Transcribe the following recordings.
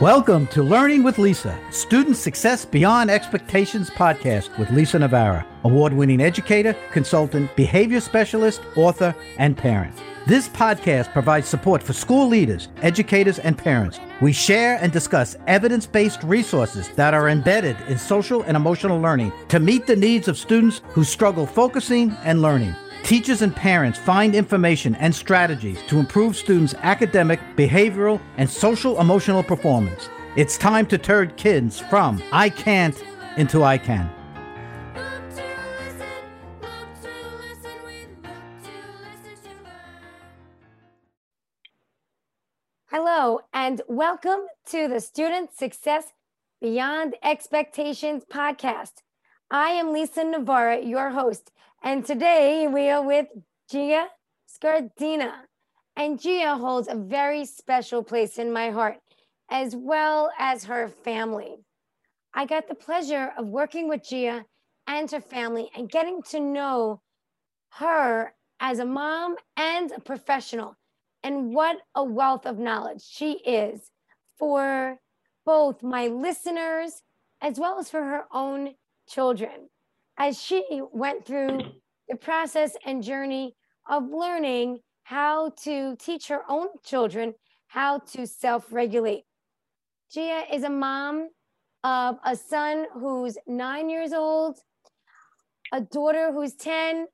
Welcome to Learning with Lisa, Student Success Beyond Expectations podcast with Lisa Navarra, award winning educator, consultant, behavior specialist, author, and parent. This podcast provides support for school leaders, educators, and parents. We share and discuss evidence based resources that are embedded in social and emotional learning to meet the needs of students who struggle focusing and learning. Teachers and parents find information and strategies to improve students' academic, behavioral, and social emotional performance. It's time to turn kids from I can't into I can. Hello, and welcome to the Student Success Beyond Expectations podcast. I am Lisa Navarra, your host, and today we are with Gia Scardina. And Gia holds a very special place in my heart, as well as her family. I got the pleasure of working with Gia and her family and getting to know her as a mom and a professional. And what a wealth of knowledge she is for both my listeners as well as for her own children as she went through the process and journey of learning how to teach her own children how to self regulate. Gia is a mom of a son who's nine years old, a daughter who's 10,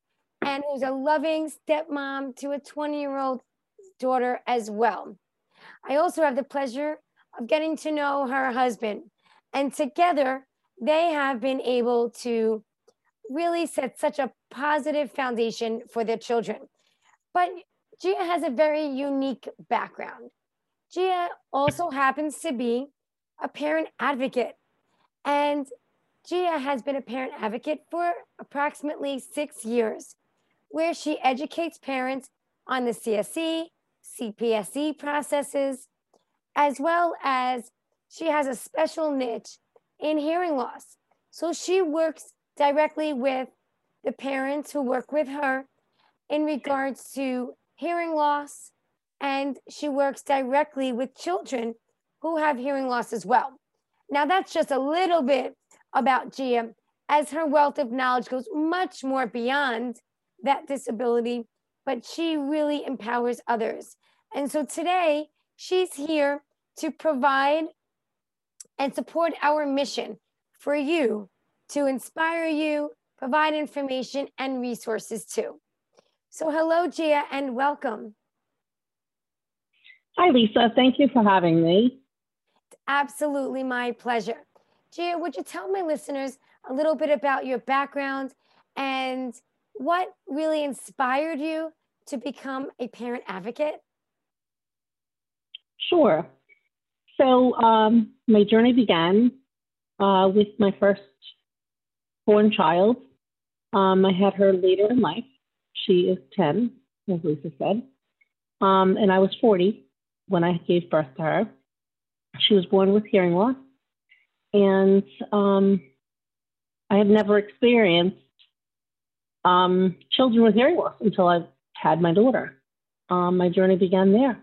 and who's a loving stepmom to a 20 year old daughter as well. I also have the pleasure of getting to know her husband, and together they have been able to really set such a positive foundation for their children. But Gia has a very unique background. Gia also happens to be a parent advocate. And Gia has been a parent advocate for approximately six years, where she educates parents on the CSE, CPSE processes, as well as she has a special niche in hearing loss. So she works directly with the parents who work with her in regards to hearing loss, and she works directly with children who have hearing loss as well. Now, that's just a little bit about Gia, as her wealth of knowledge goes much more beyond that disability, but she really empowers others. And so today, she's here to provide and support our mission for you to inspire you, provide information and resources too. So, hello, Gia, and welcome. Hi, Lisa. Thank you for having me. It's absolutely my pleasure. Gia, would you tell my listeners a little bit about your background and what really inspired you to become a parent advocate? Sure. So, um, my journey began uh, with my first born child. Um, I had her later in life. She is 10, as Lisa said. Um, and I was 40 when I gave birth to her. She was born with hearing loss. And um, I had never experienced um, children with hearing loss until I had my daughter. Um, my journey began there.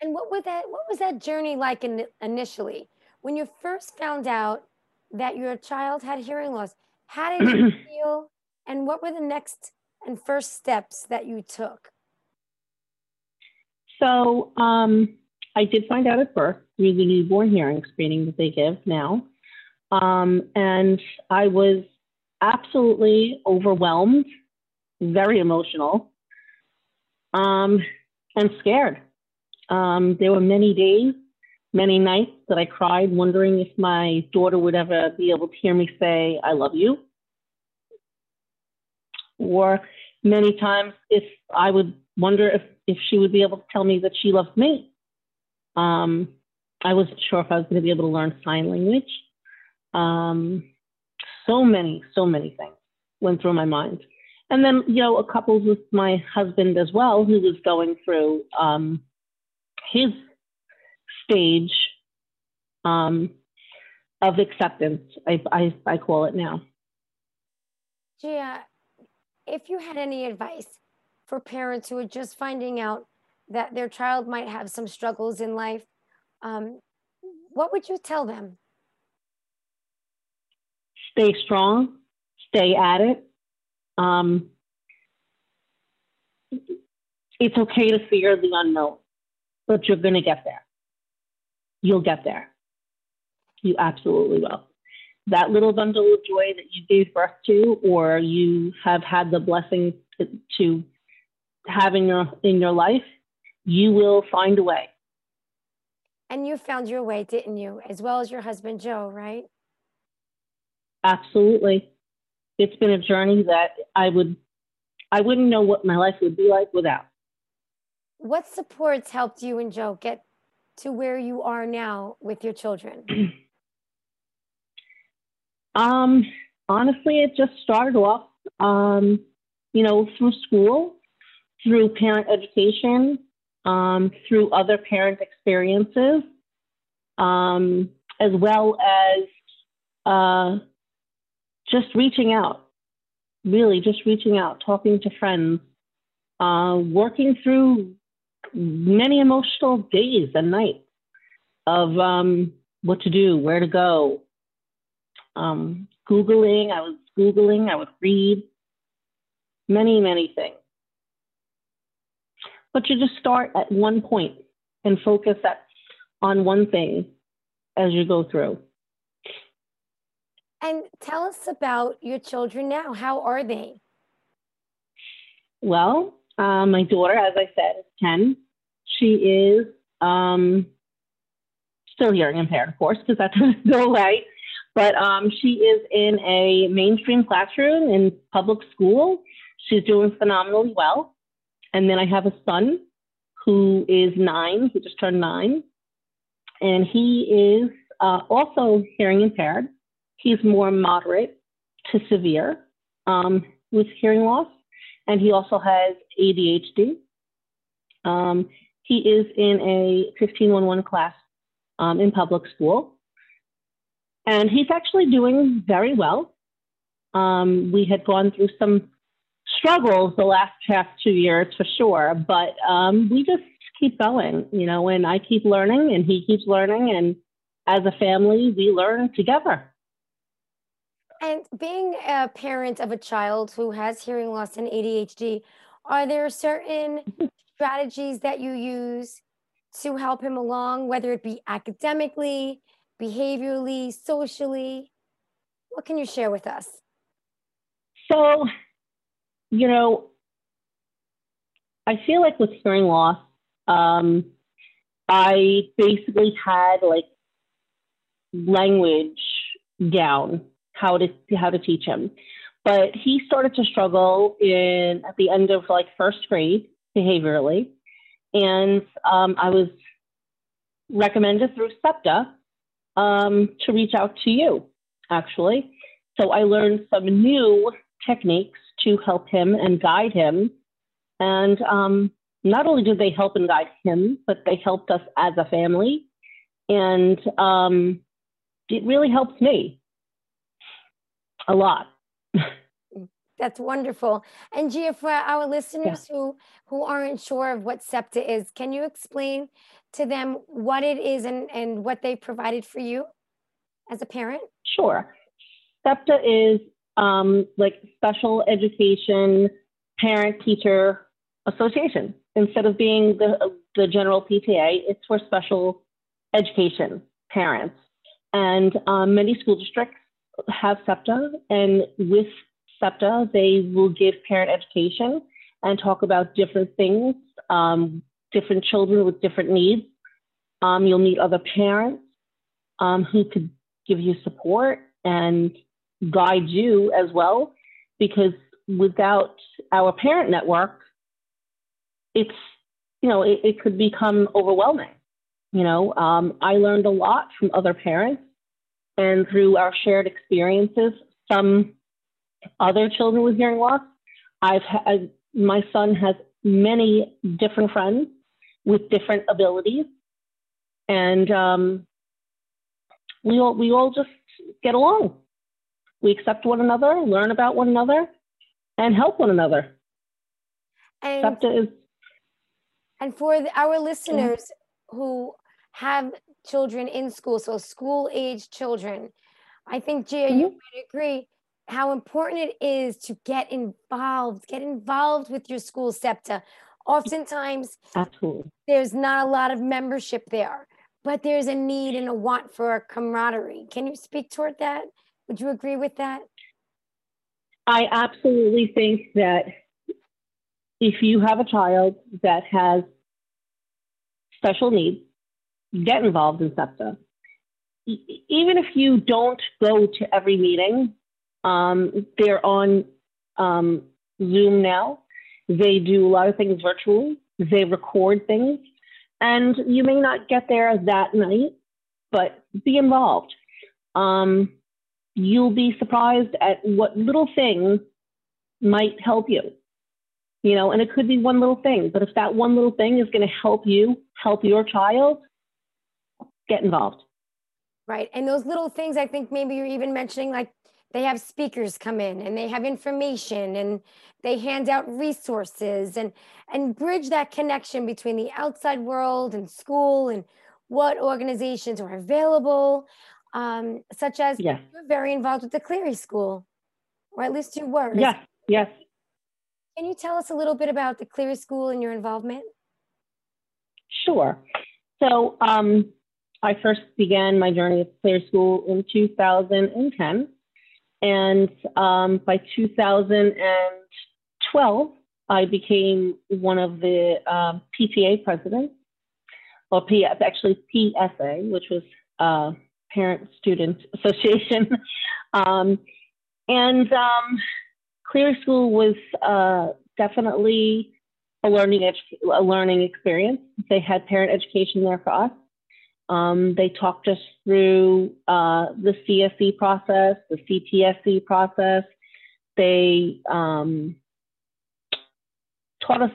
And what was that? What was that journey like in, initially when you first found out that your child had hearing loss. How did you feel? And what were the next and first steps that you took? So um, I did find out at birth through the newborn hearing screening that they give now. Um, and I was absolutely overwhelmed, very emotional, um, and scared. Um, there were many days many nights that I cried, wondering if my daughter would ever be able to hear me say, I love you. Or many times if I would wonder if, if she would be able to tell me that she loved me. Um, I wasn't sure if I was going to be able to learn sign language. Um, so many, so many things went through my mind. And then, you know, a couple with my husband as well, who was going through um, his stage um, of acceptance, I, I, I call it now. Gia, if you had any advice for parents who are just finding out that their child might have some struggles in life, um, what would you tell them? Stay strong, stay at it. Um, it's okay to fear the unknown, but you're going to get there. You'll get there. You absolutely will. That little bundle of joy that you gave birth to, or you have had the blessing to, to have in your in your life, you will find a way. And you found your way, didn't you? As well as your husband Joe, right? Absolutely. It's been a journey that I would I wouldn't know what my life would be like without. What supports helped you and Joe get to where you are now with your children? um, honestly, it just started off, um, you know, through school, through parent education, um, through other parent experiences, um, as well as uh, just reaching out, really just reaching out, talking to friends, uh, working through many emotional days and nights of um, what to do, where to go. Um, Googling, I was Googling, I would read many, many things. But you just start at one point and focus at, on one thing as you go through. And tell us about your children now. How are they? Well, uh, my daughter, as I said, is 10. She is um, still hearing impaired, of course, because that doesn't go away. But um, she is in a mainstream classroom in public school. She's doing phenomenally well. And then I have a son who is nine, he just turned nine. And he is uh, also hearing impaired. He's more moderate to severe um, with hearing loss. And he also has ADHD. Um, he is in a 1511 class um, in public school. And he's actually doing very well. Um, we had gone through some struggles the last past two years for sure, but um, we just keep going, you know, and I keep learning and he keeps learning. And as a family, we learn together. And being a parent of a child who has hearing loss and ADHD, are there certain strategies that you use to help him along, whether it be academically, behaviorally, socially? What can you share with us? So, you know, I feel like with hearing loss, um, I basically had like language down how to how to teach him. But he started to struggle in at the end of like first grade behaviorally, and um, I was recommended through SEPTA um, to reach out to you, actually. So I learned some new techniques to help him and guide him. And um, not only did they help and guide him, but they helped us as a family. And um, it really helps me a lot. That's wonderful. And Gia, for our listeners yeah. who who aren't sure of what SEPTA is, can you explain to them what it is and, and what they provided for you as a parent? Sure. SEPTA is um, like special education parent teacher association. Instead of being the, the general PTA, it's for special education parents. And um, many school districts have SEPTA, and with SEPTA, they will give parent education and talk about different things, um, different children with different needs. Um, you'll meet other parents um, who could give you support and guide you as well, because without our parent network, it's you know it, it could become overwhelming. You know, um, I learned a lot from other parents and through our shared experiences, some other children with hearing loss. I've had, my son has many different friends with different abilities, and um, we all we all just get along. We accept one another, learn about one another, and help one another. And, is, and for the, our listeners yeah. who have children in school, so school age children. I think, Gia, mm-hmm. you would agree how important it is to get involved, get involved with your school SEPTA. Oftentimes, Absolutely. there's not a lot of membership there, but there's a need and a want for a camaraderie. Can you speak toward that? Would you agree with that? I absolutely think that if you have a child that has special needs, get involved in SEPTA. Even if you don't go to every meeting, um, they're on um, Zoom now. They do a lot of things virtually. They record things. And you may not get there that night, but be involved. Um, you'll be surprised at what little things might help you. You know, and it could be one little thing, but if that one little thing is going to help you help your child, get involved. Right. And those little things, I think maybe you're even mentioning like they have speakers come in and they have information and they hand out resources and and bridge that connection between the outside world and school and what organizations are available um, such as yes. you're very involved with the cleary school or at least you were yes yes can you tell us a little bit about the cleary school and your involvement sure so um, i first began my journey at Cleary school in 2010 and um, by 2012, I became one of the um, PTA presidents, or P, actually PSA, which was uh, Parent Student Association. um, and um, Cleary School was uh, definitely a learning, edu- a learning experience. They had parent education there for us. Um, they talked us through uh, the CSE process, the CPSE process. They um, taught us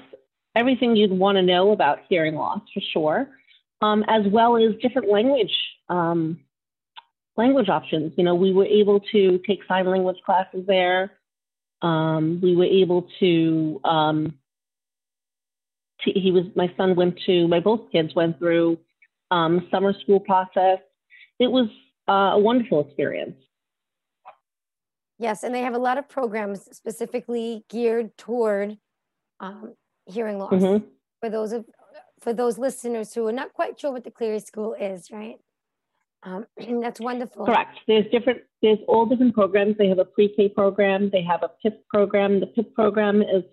everything you'd want to know about hearing loss for sure, um, as well as different language um, language options. You know, we were able to take sign language classes there. Um, we were able to. Um, to he was my son went to my both kids went through um, summer school process. It was uh, a wonderful experience. Yes, and they have a lot of programs specifically geared toward um, hearing loss. Mm-hmm. For those of for those listeners who are not quite sure what the Cleary School is, right? Um, that's wonderful. Correct. There's different. There's all different programs. They have a pre-K program. They have a PIP program. The PIP program is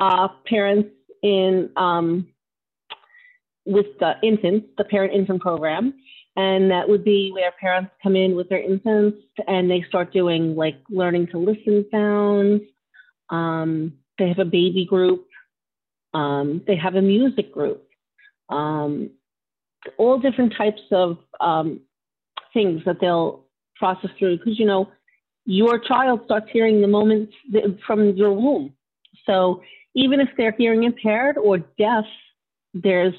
uh, parents in um, with the infants, the parent infant program. And that would be where parents come in with their infants and they start doing like learning to listen sounds. Um, they have a baby group. Um, they have a music group. Um, all different types of um, things that they'll process through because you know your child starts hearing the moment from your womb. So even if they're hearing impaired or deaf, there's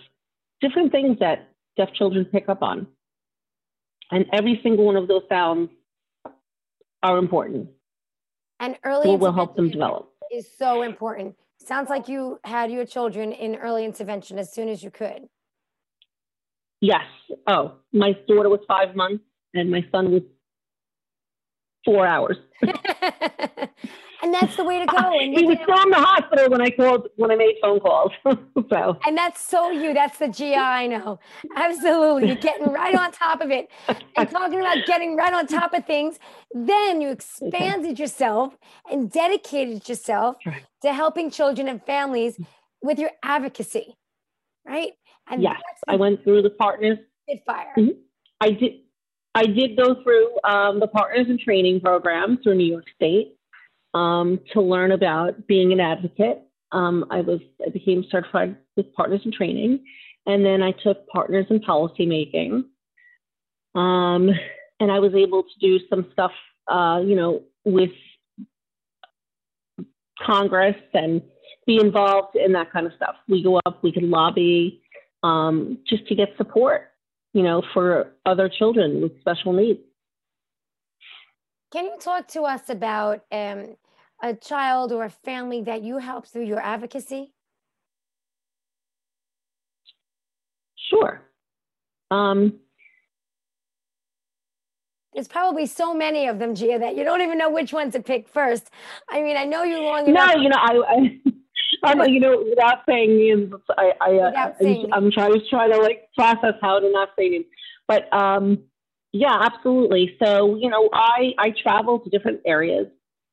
different things that deaf children pick up on. And every single one of those sounds are important. And early will help them develop. Is so important. Sounds like you had your children in early intervention as soon as you could. Yes. Oh, my daughter was five months and my son was four hours. and that's the way to go. And he was still in the hospital when I called when I made phone calls. so and that's so you. That's the Gia I know. Absolutely, you're getting right on top of it. And talking about getting right on top of things, then you expanded yourself and dedicated yourself right. to helping children and families with your advocacy, right? And yes, I went through the partners. Fire. Mm-hmm. I did. I did go through um, the partners in training program through New York State um, to learn about being an advocate. Um, I was I became certified with partners in training, and then I took partners in policymaking. Um, and I was able to do some stuff, uh, you know, with Congress and be involved in that kind of stuff. We go up, we can lobby um, just to get support, you know, for other children with special needs. Can you talk to us about um, a child or a family that you help through your advocacy? Sure. Um, there's probably so many of them, Gia, that you don't even know which one to pick first. I mean, I know you long enough. No, you know, I, I I'm, you know, without saying names, I, I, uh, I I'm trying, to try to like process how to not say names, but um, yeah, absolutely. So, you know, I I travel to different areas.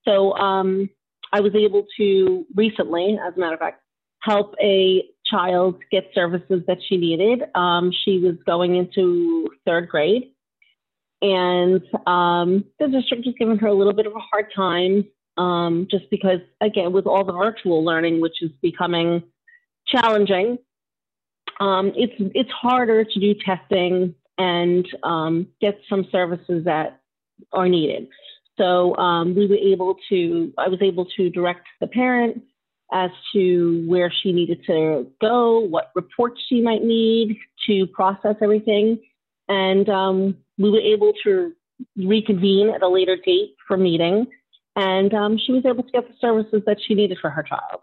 So, um, I was able to recently, as a matter of fact, help a child get services that she needed. Um, she was going into third grade, and um, the district was giving her a little bit of a hard time um, just because, again, with all the virtual learning, which is becoming challenging, um, it's it's harder to do testing and um, get some services that are needed. So um, we were able to, I was able to direct the parent as to where she needed to go, what reports she might need to process everything. And um, we were able to reconvene at a later date for meeting and um, she was able to get the services that she needed for her child.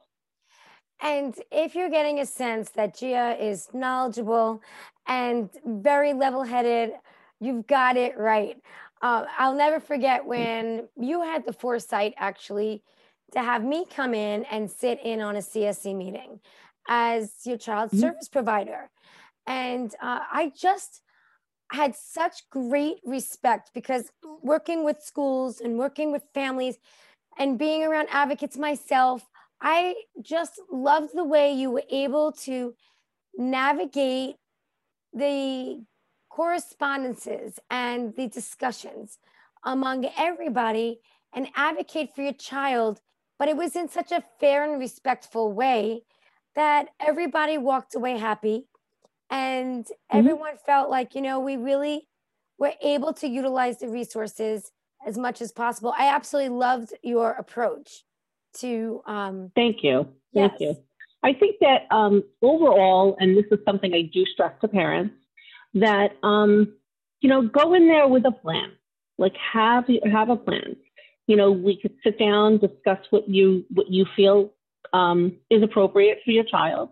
And if you're getting a sense that Gia is knowledgeable and very level headed, you've got it right. Uh, I'll never forget when you had the foresight actually to have me come in and sit in on a CSE meeting as your child mm-hmm. service provider. And uh, I just had such great respect because working with schools and working with families and being around advocates myself, I just loved the way you were able to navigate the correspondences and the discussions among everybody and advocate for your child. But it was in such a fair and respectful way that everybody walked away happy and mm-hmm. everyone felt like you know we really were able to utilize the resources as much as possible. I absolutely loved your approach to um thank you. Yes. thank you. I think that um overall and this is something i do stress to parents that um you know go in there with a plan. Like have have a plan. You know we could sit down discuss what you what you feel um, is appropriate for your child.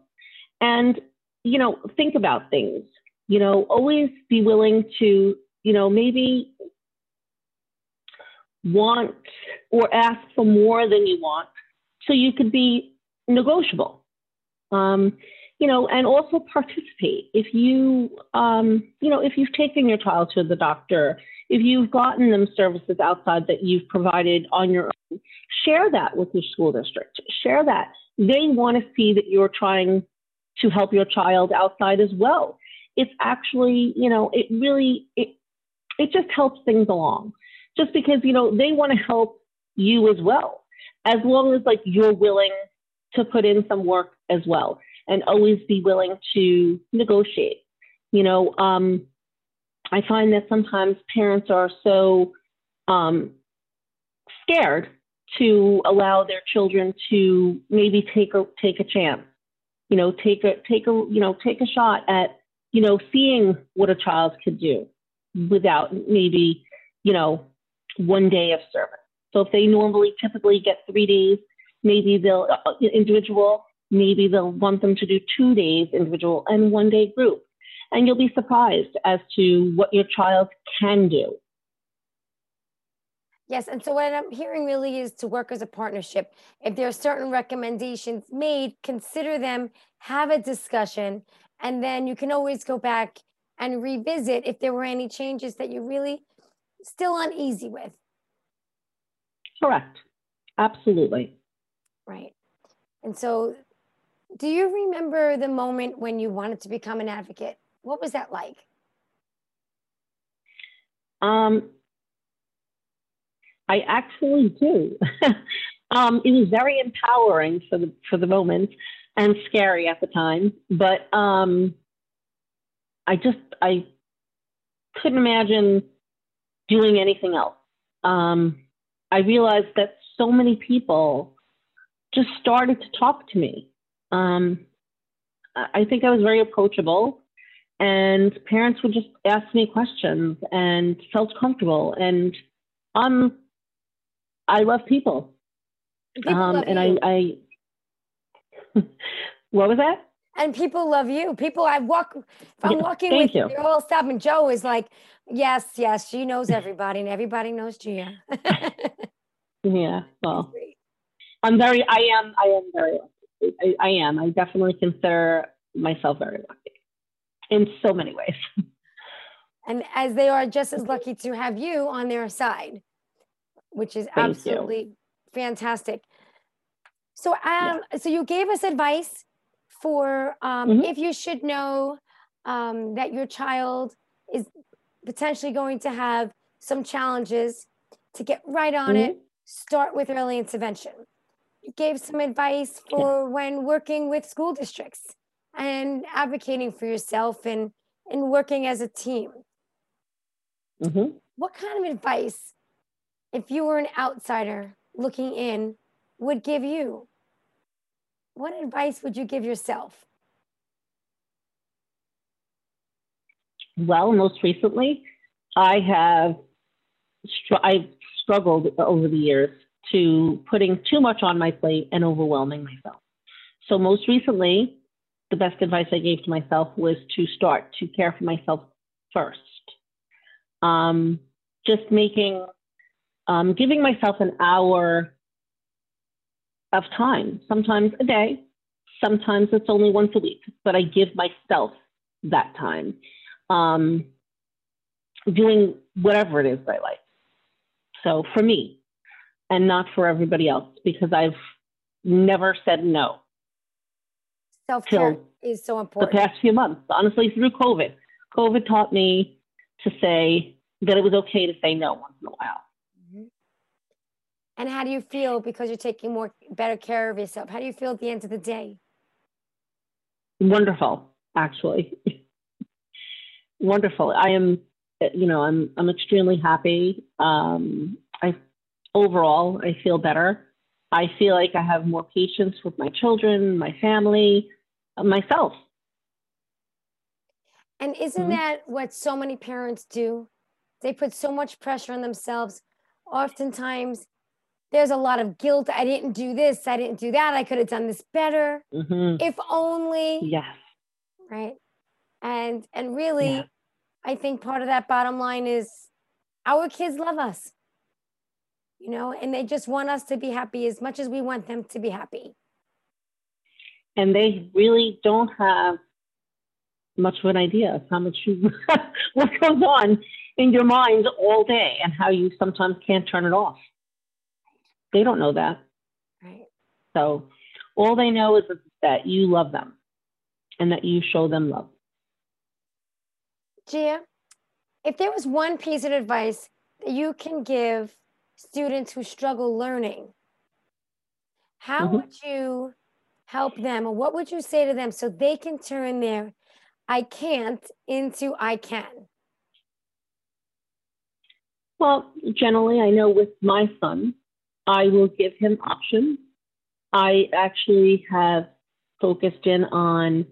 And you know, think about things. You know, always be willing to, you know, maybe want or ask for more than you want so you could be negotiable. Um, you know, and also participate. If you, um, you know, if you've taken your child to the doctor, if you've gotten them services outside that you've provided on your own, share that with your school district. Share that. They want to see that you're trying to help your child outside as well. It's actually, you know, it really it it just helps things along. Just because, you know, they want to help you as well. As long as like you're willing to put in some work as well and always be willing to negotiate. You know, um, I find that sometimes parents are so um, scared to allow their children to maybe take a take a chance you know, take a take a you know take a shot at you know seeing what a child could do without maybe you know one day of service. So if they normally typically get three days, maybe they'll uh, individual, maybe they'll want them to do two days individual and one day group. And you'll be surprised as to what your child can do. Yes, and so what I'm hearing really is to work as a partnership. If there are certain recommendations made, consider them, have a discussion, and then you can always go back and revisit if there were any changes that you're really still uneasy with. Correct. Absolutely. Right. And so, do you remember the moment when you wanted to become an advocate? What was that like? Um, I actually do. um, it was very empowering for the for the moment and scary at the time, but um, I just I couldn't imagine doing anything else. Um, I realized that so many people just started to talk to me. Um, I think I was very approachable, and parents would just ask me questions and felt comfortable. And I'm I love people. people um, love and I, I, what was that? And people love you. People I walk if I'm walking with you. you, all stop and Joe is like, yes, yes, she knows everybody and everybody knows Gia. Yeah. Well, I'm very, I am, I am very lucky. I, I am. I definitely consider myself very lucky in so many ways. and as they are just as lucky to have you on their side, which is Thank you. absolutely fantastic. So, um, so you gave us advice for um, Mhm. if you should know um, that your child is potentially going to have some challenges to get right on it. Start with early intervention. You gave some advice for when working with school districts and advocating for yourself and and working as a team. hmm What kind of advice, if you were an outsider looking in, would give you? What advice would you give yourself? Well, most recently, I have I've struggled over the years to putting too much on my plate and overwhelming myself. So most recently, the best advice I gave to myself was to start to care for myself first. Um, just making, um, giving myself an hour of time, sometimes a day, sometimes it's only once a week, but I give myself that time um, doing whatever it is I like. So for me, and not for everybody else, because I've never said no Self care is so important. the past few months. Honestly, through COVID, COVID taught me to say that it was okay to say no once in a while. And how do you feel because you're taking more better care of yourself? How do you feel at the end of the day? Wonderful, actually. Wonderful. I am, you know, I'm I'm extremely happy. Um, I overall I feel better. I feel like I have more patience with my children, my family, uh, myself. And isn't Mhm. that what so many parents do? They put so much pressure on themselves. Oftentimes, there's a lot of guilt. I didn't do this. I didn't do that. I could have done this better. hmm If only, Yes. right? And and really, Yeah. I think part of that bottom line is our kids love us. You know, and they just want us to be happy as much as we want them to be happy. And they really don't have much of an idea of how much you, what goes on in your mind all day and how you sometimes can't turn it off. They don't know that. Right. So all they know is that you love them and that you show them love. Gia, if there was one piece of advice that you can give students who struggle learning, how Mhm. would you help them or what would you say to them so they can turn their I can't into I can? Well, generally, I know with my son, I will give him options. I actually have focused in on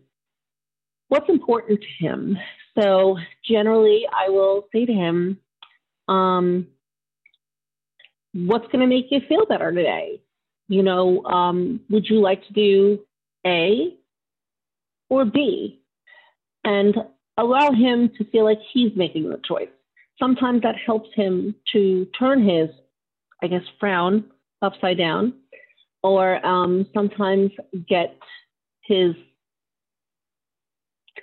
what's important to him. So, generally, I will say to him, um, What's going to make you feel better today? You know, um, would you like to do A or B? And allow him to feel like he's making the choice sometimes that helps him to turn his, I guess, frown upside down, or um, sometimes get his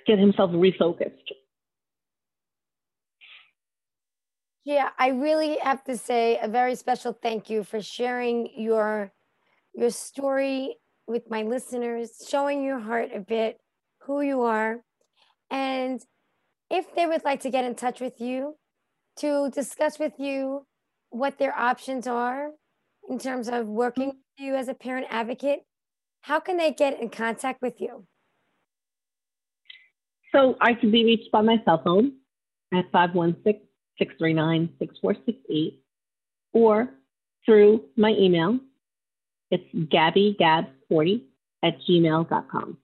get himself refocused. Yeah, I really have to say a very special thank you for sharing your your story with my listeners, showing your heart a bit, who you are. And if they would like to get in touch with you to discuss with you what their options are in terms of working mm-hmm. with you as a parent advocate, how can they get in contact with you? So I can be reached by my cell phone at 516 639 6468 or through my email. It's gabbygab40 at gmail.com.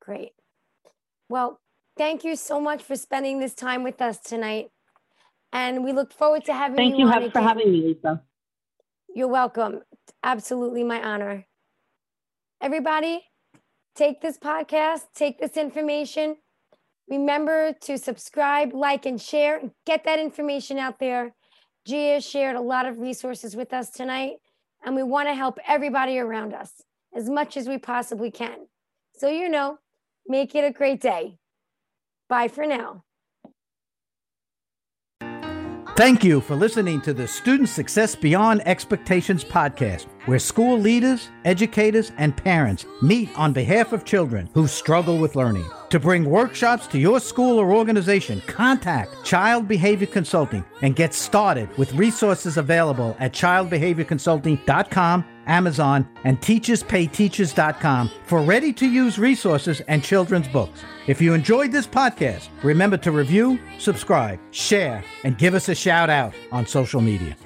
Great. Well, thank you so much for spending this time with us tonight. And we look forward to having you. Thank you, you have- for having me, Lisa. You're welcome. Absolutely my honor. Everybody, take this podcast, take this information. Remember to subscribe, like, and share. Get that information out there. Gia shared a lot of resources with us tonight, and we want to help everybody around us as much as we possibly can. So, you know, make it a great day. Bye for now. Thank you for listening to the Student Success Beyond Expectations podcast, where school leaders, educators, and parents meet on behalf of children who struggle with learning. To bring workshops to your school or organization, contact Child Behavior Consulting and get started with resources available at childbehaviorconsulting.com Amazon, and teacherspayteachers.com for ready to use resources and children's books. If you enjoyed this podcast, remember to review, subscribe, share, and give us a shout out on social media.